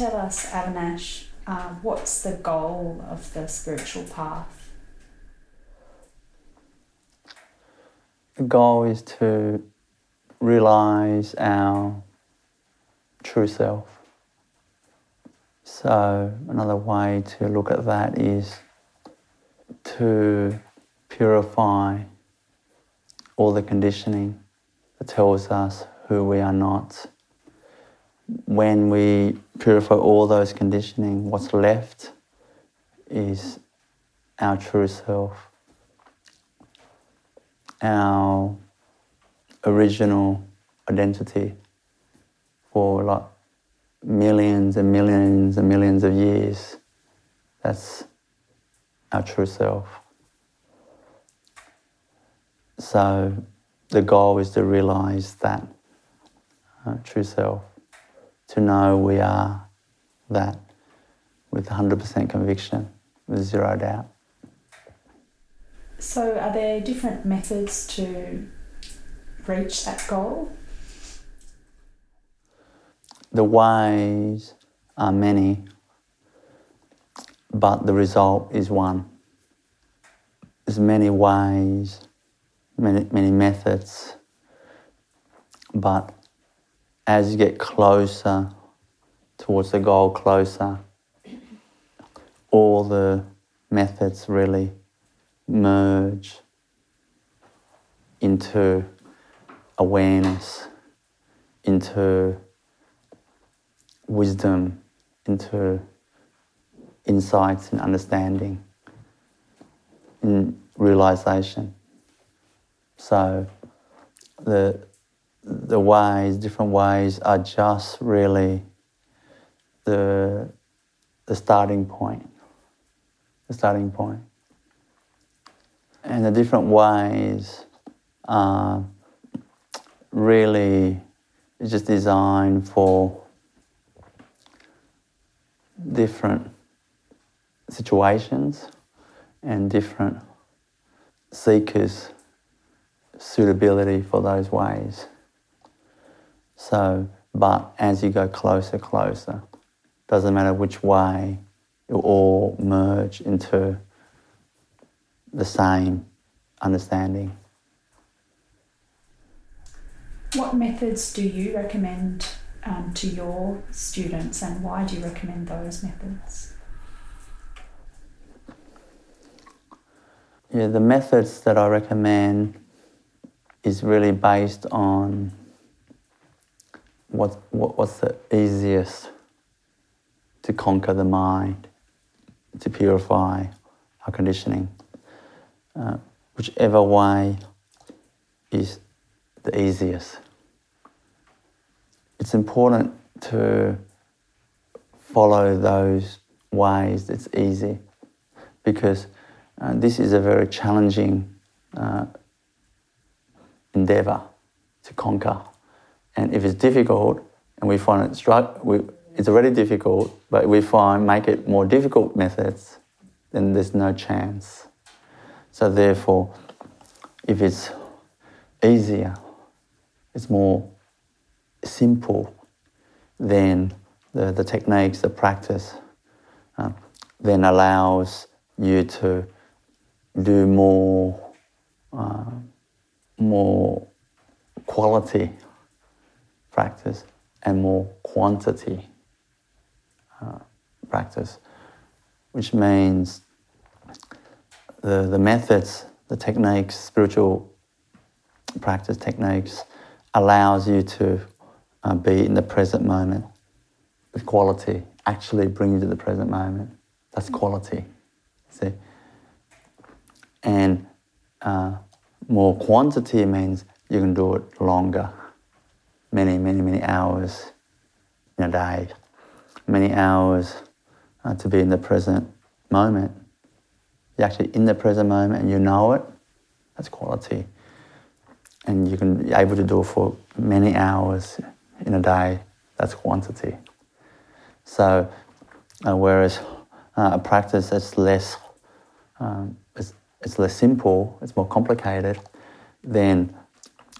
us, Avinash, uh, what's the goal of the spiritual path? The goal is to realize our true self. So, another way to look at that is to purify all the conditioning that tells us who we are not. When we purify all those conditioning, what's left is our true self, our original identity for like millions and millions and millions of years. That's our true self. So the goal is to realize that uh, true self, to know we are that with 100% conviction, with zero doubt. So, are there different methods to reach that goal? The ways are many, but the result is one. There's many ways many, many methods. But as you get closer towards the goal, closer, all the methods really merge into awareness, into wisdom, into insights and understanding, and realization. So the the ways, different ways, are just really the the starting point. The starting point. And the different ways are really just designed for different situations and different seekers suitability for those ways. So, but as you go closer, closer, doesn't matter which way, it will all merge into the same understanding. What methods do you recommend um, to your students and why do you recommend those methods? Yeah, the methods that I recommend is really based on what, what, what's the easiest to conquer the mind, to purify our conditioning. Uh, whichever way is the easiest. It's important to follow those ways that's easy because uh, this is a very challenging uh, endeavor to conquer. And if it's difficult and we find it struck, it's already difficult, but we find make it more difficult methods, then there's no chance. So therefore, if it's easier, it's more simple, then the, the techniques, the practice, uh, then allows you to do more uh, more quality practice and more quantity uh, practice, which means the, the methods, the techniques, spiritual practice techniques allows you to uh, be in the present moment with quality, actually bring you to the present moment. That's quality, see? And uh, more quantity means you can do it longer, many, many, many hours in a day, many hours uh, to be in the present moment. You're actually in the present moment and you know it, that's quality. And you can be able to do it for many hours in a day, that's quantity. So, uh, whereas uh, a practice that's less um, it's less simple, it's more complicated, then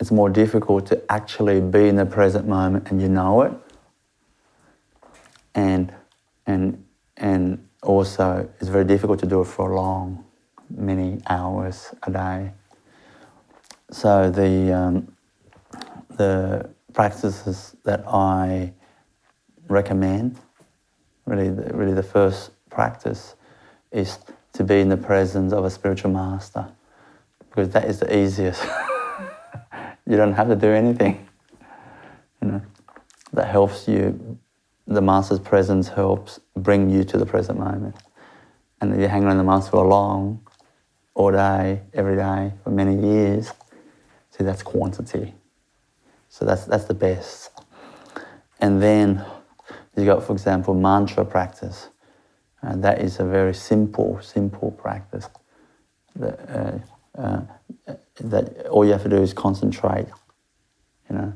it's more difficult to actually be in the present moment and you know it. And and and also it's very difficult to do it for long, many hours a day. So the um, the practices that I recommend, really, the, really the first practice is to be in the presence of a spiritual master, because that is the easiest. you don't have to do anything. You know, that helps you. The master's presence helps bring you to the present moment, and if you hang around the master for long, all day, every day, for many years, see that's quantity. So that's that's the best. And then you got, for example, mantra practice. And that is a very simple, simple practice. Uh, uh, that all you have to do is concentrate, you know,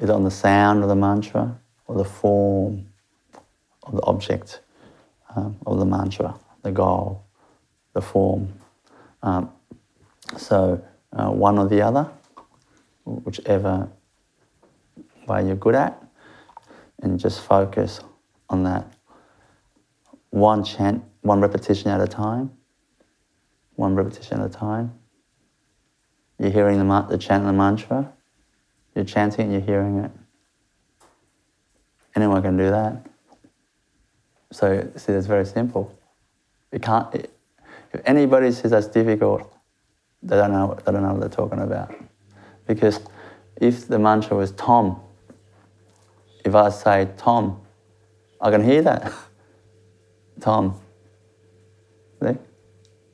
either on the sound of the mantra or the form of the object um, of the mantra, the goal, the form. Um, so uh, one or the other, whichever way you're good at, and just focus on that. One chant, one repetition at a time. One repetition at a time. You're hearing the, the chant the mantra. You're chanting it, you're hearing it. Anyone can do that. So, see, it's very simple. You can't, it, if anybody says that's difficult, they don't, know, they don't know what they're talking about. Because if the mantra was Tom, if I say Tom, I can hear that. Tom. See?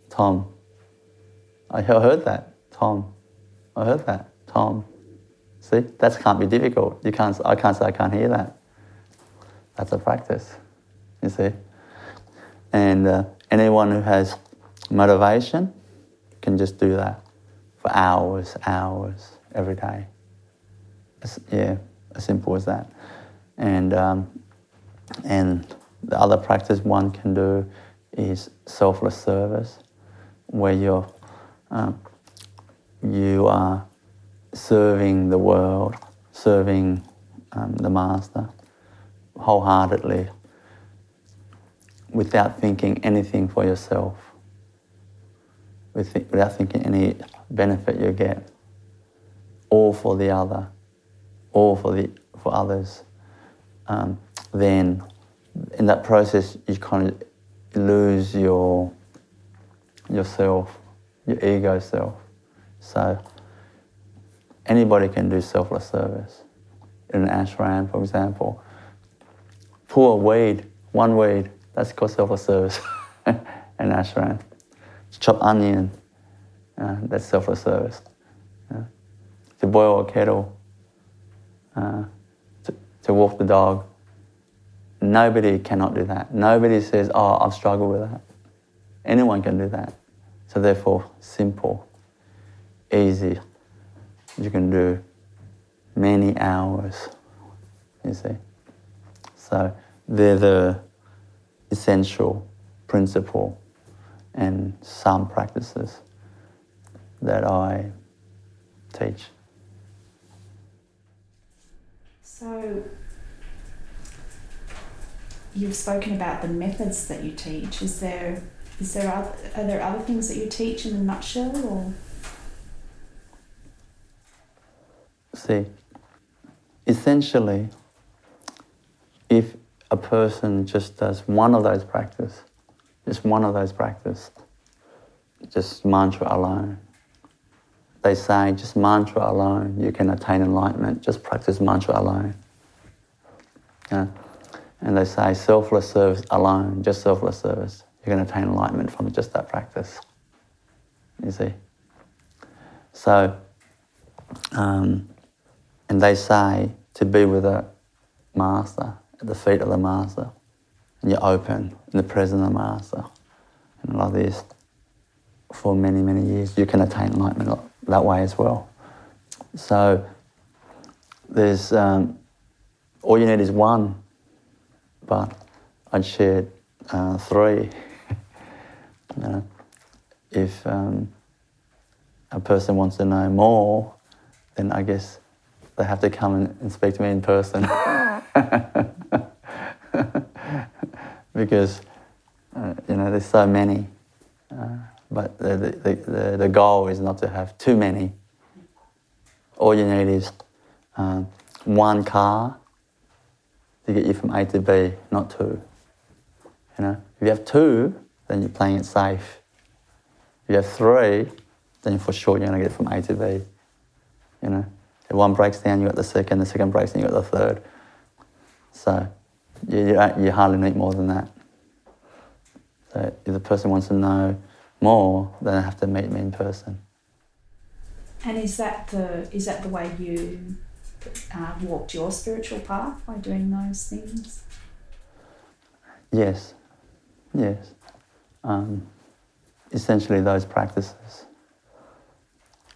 Tom. I heard that. Tom. I heard that. Tom. See? That can't be difficult. You can't, I can't say I can't hear that. That's a practice. You see? And uh, anyone who has motivation can just do that for hours, hours, every day. It's, yeah, as simple as that. And, um, and the other practice one can do is selfless service, where you're, um, you are serving the world, serving um, the Master wholeheartedly, without thinking anything for yourself, without thinking any benefit you get, all for the other, all for, the, for others um, then in that process you kind of lose your yourself, your ego self. So anybody can do selfless service. In an ashram, for example, pull a weed, one weed, that's called selfless service. an ashram. Chop onion, uh, that's selfless service. Uh, to boil a kettle, uh, to walk the dog. Nobody cannot do that. Nobody says, Oh, I've struggled with that. Anyone can do that. So, therefore, simple, easy. You can do many hours, you see. So, they're the essential principle and some practices that I teach. So, you've spoken about the methods that you teach. Is there is there other, are there other things that you teach in a nutshell, or? See, essentially, if a person just does one of those practice, just one of those practice, just mantra alone, they say just mantra alone, you can attain enlightenment. Just practice mantra alone. Yeah. And they say selfless service alone, just selfless service, going to attain enlightenment from just that practice. You see? So, um, and they say to be with a master, at the feet of the master, and you're open in the presence of the master, and like this for many, many years, you can attain enlightenment that way as well. So there's um, all you need is one, but I'd share uh, three. you know, if um, a person wants to know more, then I guess they have to come and, and speak to me in person. because uh, you know there's so many. Uh, but the, the, the, the goal is not to have too many. All you need is um, one car to get you from A to B, not two. You know, if you have two, then you're playing it safe. If you have three, then for sure you're going to get from A to B. You know, if one breaks down, you got the second. The second breaks down, you got the third. So you, you, you hardly need more than that. So if the person wants to know more, then I have to meet me in person. And is that the is that the way you uh, walked your spiritual path by doing those things? Yes, yes. Um, essentially, those practices,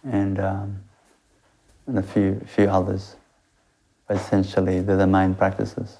and um, and a few few others. Essentially, they're the main practices.